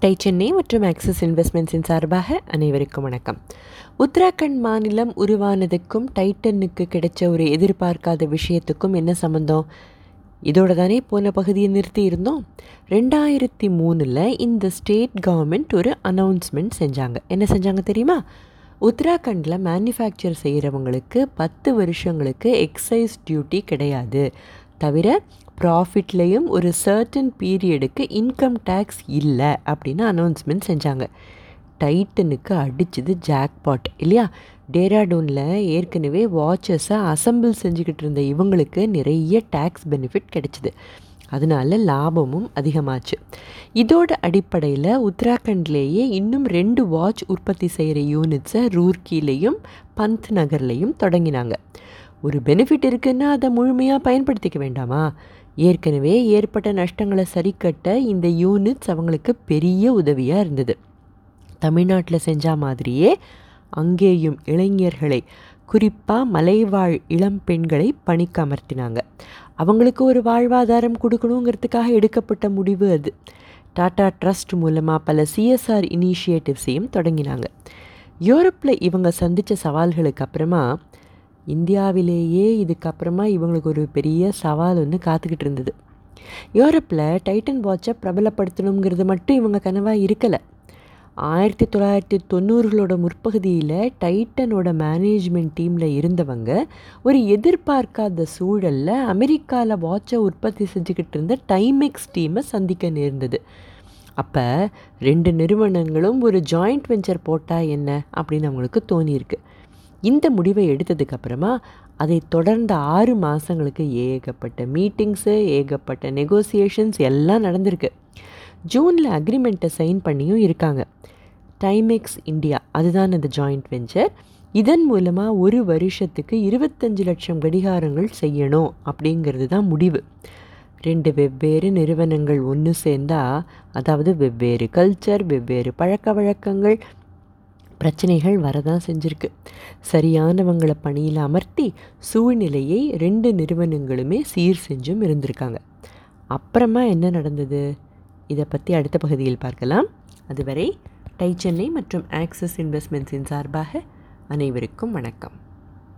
Tie Chennai மற்றும் axis இன்வெஸ்ட்மெண்ட்ஸின் சார்பாக அனைவருக்கும் வணக்கம். உத்தராகண்ட் மாநிலம் உருவானதுக்கும் டைட்டனுக்கு கிடைச்ச ஒரு எதிர்பார்க்காத விஷயத்துக்கும் என்ன சம்மந்தம் இதோட தானே போன பகுதியை நிறுத்தி இருந்தோம். ரெண்டாயிரத்தி மூணில் இந்த ஸ்டேட் கவர்மெண்ட் ஒரு அனௌன்ஸ்மெண்ட் செஞ்சாங்க. என்ன செஞ்சாங்க தெரியுமா? உத்தராகண்டில் மேனுஃபேக்சர் செய்கிறவங்களுக்கு பத்து வருஷங்களுக்கு எக்ஸைஸ் டியூட்டி கிடையாது. தவிர ப்ராஃபிட்லேயும் ஒரு சர்டன் பீரியடுக்கு இன்கம் டேக்ஸ் இல்லை அப்படின்னு அனௌன்ஸ்மெண்ட் செஞ்சாங்க. டைட்டனுக்கு அடிச்சது ஜாக்பாட் இல்லையா? டேராடூனில் ஏற்கனவே வாட்சஸை அசம்பிள் செஞ்சுக்கிட்டு இருந்த இவங்களுக்கு நிறைய டேக்ஸ் பெனிஃபிட் கிடைச்சிது. அதனால லாபமும் அதிகமாச்சு. இதோட அடிப்படையில் உத்தராகண்ட்லேயே இன்னும் ரெண்டு வாட்ச் உற்பத்தி செய்கிற யூனிட்ஸை ரூர்க்கிலையும் பந்த் நகர்லையும் தொடங்கினாங்க. ஒரு பெனிஃபிட் இருக்குன்னா அதை முழுமையாக பயன்படுத்திக்க வேண்டாமா? ஏற்கனவே ஏற்பட்ட நஷ்டங்களை சரிக்கட்ட இந்த யூனிட்ஸ் அவங்களுக்கு பெரிய உதவியாக இருந்தது. தமிழ்நாட்டில் செஞ்ச மாதிரியே அங்கேயும் இளைஞர்களை குறிப்பாக மலைவாழ் இளம் பெண்களை பணிக்கு அமர்த்தினாங்க. அவங்களுக்கு ஒரு வாழ்வாதாரம் கொடுக்கணுங்கிறதுக்காக எடுக்கப்பட்ட முடிவு அது. டாடா ட்ரஸ்ட் மூலமாக பல சிஎஸ்ஆர் இனிஷியேட்டிவ்ஸையும் தொடங்கினாங்க. யூரோப்பில் இவங்க சந்தித்த சவால்களுக்கு அப்புறமா இந்தியாவிலேயே இதுக்கப்புறமா இவங்களுக்கு ஒரு பெரிய சவால் ஒன்று காத்துக்கிட்டு இருந்தது. யூரோப்பில் டைட்டன் வாட்சை பிரபலப்படுத்தணுங்கிறது மட்டும் இவங்க கனவாக இருக்கலை. ஆயிரத்தி தொள்ளாயிரத்தி தொண்ணூறுகளோட முற்பகுதியில் டைட்டனோட மேனேஜ்மெண்ட் டீமில் இருந்தவங்க ஒரு எதிர்பார்க்காத சூழலில் அமெரிக்காவில் வாட்சை உற்பத்தி செஞ்சுக்கிட்டு இருந்த டைமெக்ஸ் டீமை சந்திக்க நேர்ந்தது. அப்போ ரெண்டு நிறுவனங்களும் ஒரு ஜாயிண்ட் வெஞ்சர் போட்டால் என்ன அப்படின்னு அவங்களுக்கு தோணியிருக்கு. இந்த முடிவை எடுத்ததுக்கப்புறமா அதை தொடர்ந்த ஆறு மாதங்களுக்கு ஏகப்பட்ட மீட்டிங்ஸு ஏகப்பட்ட நெகோசியேஷன்ஸ் எல்லாம் நடந்திருக்கு. ஜூனில் அக்ரிமெண்ட்டை சைன் பண்ணியும் இருக்காங்க. டைமெக்ஸ் இந்தியா அதுதான் அந்த ஜாயிண்ட் வெஞ்சர் இதன் மூலமாக ஒரு வருஷத்துக்கு இருபத்தஞ்சு லட்சம் கடிகாரங்கள் செய்யணும் அப்படிங்கிறது தான் முடிவு. ரெண்டு வெவ்வேறு நிறுவனங்கள் ஒன்று சேர்ந்தால் அதாவது வெவ்வேறு கல்ச்சர் வெவ்வேறு பழக்க வழக்கங்கள் பிரச்சனைகள் வரதான் செஞ்சுருக்கு. சரியானவங்களை பணியில் அமர்த்தி சூழ்நிலையை ரெண்டு நிறுவனங்களுமே சீர் செஞ்சும் இருந்திருக்காங்க. அப்புறமா என்ன நடந்தது? இதை பற்றி அடுத்த பகுதியில் பார்க்கலாம். அதுவரை டை சென்னை மற்றும் ஆக்சிஸ் இன்வெஸ்ட்மெண்ட்ஸின் சார்பாக அனைவருக்கும் வணக்கம்.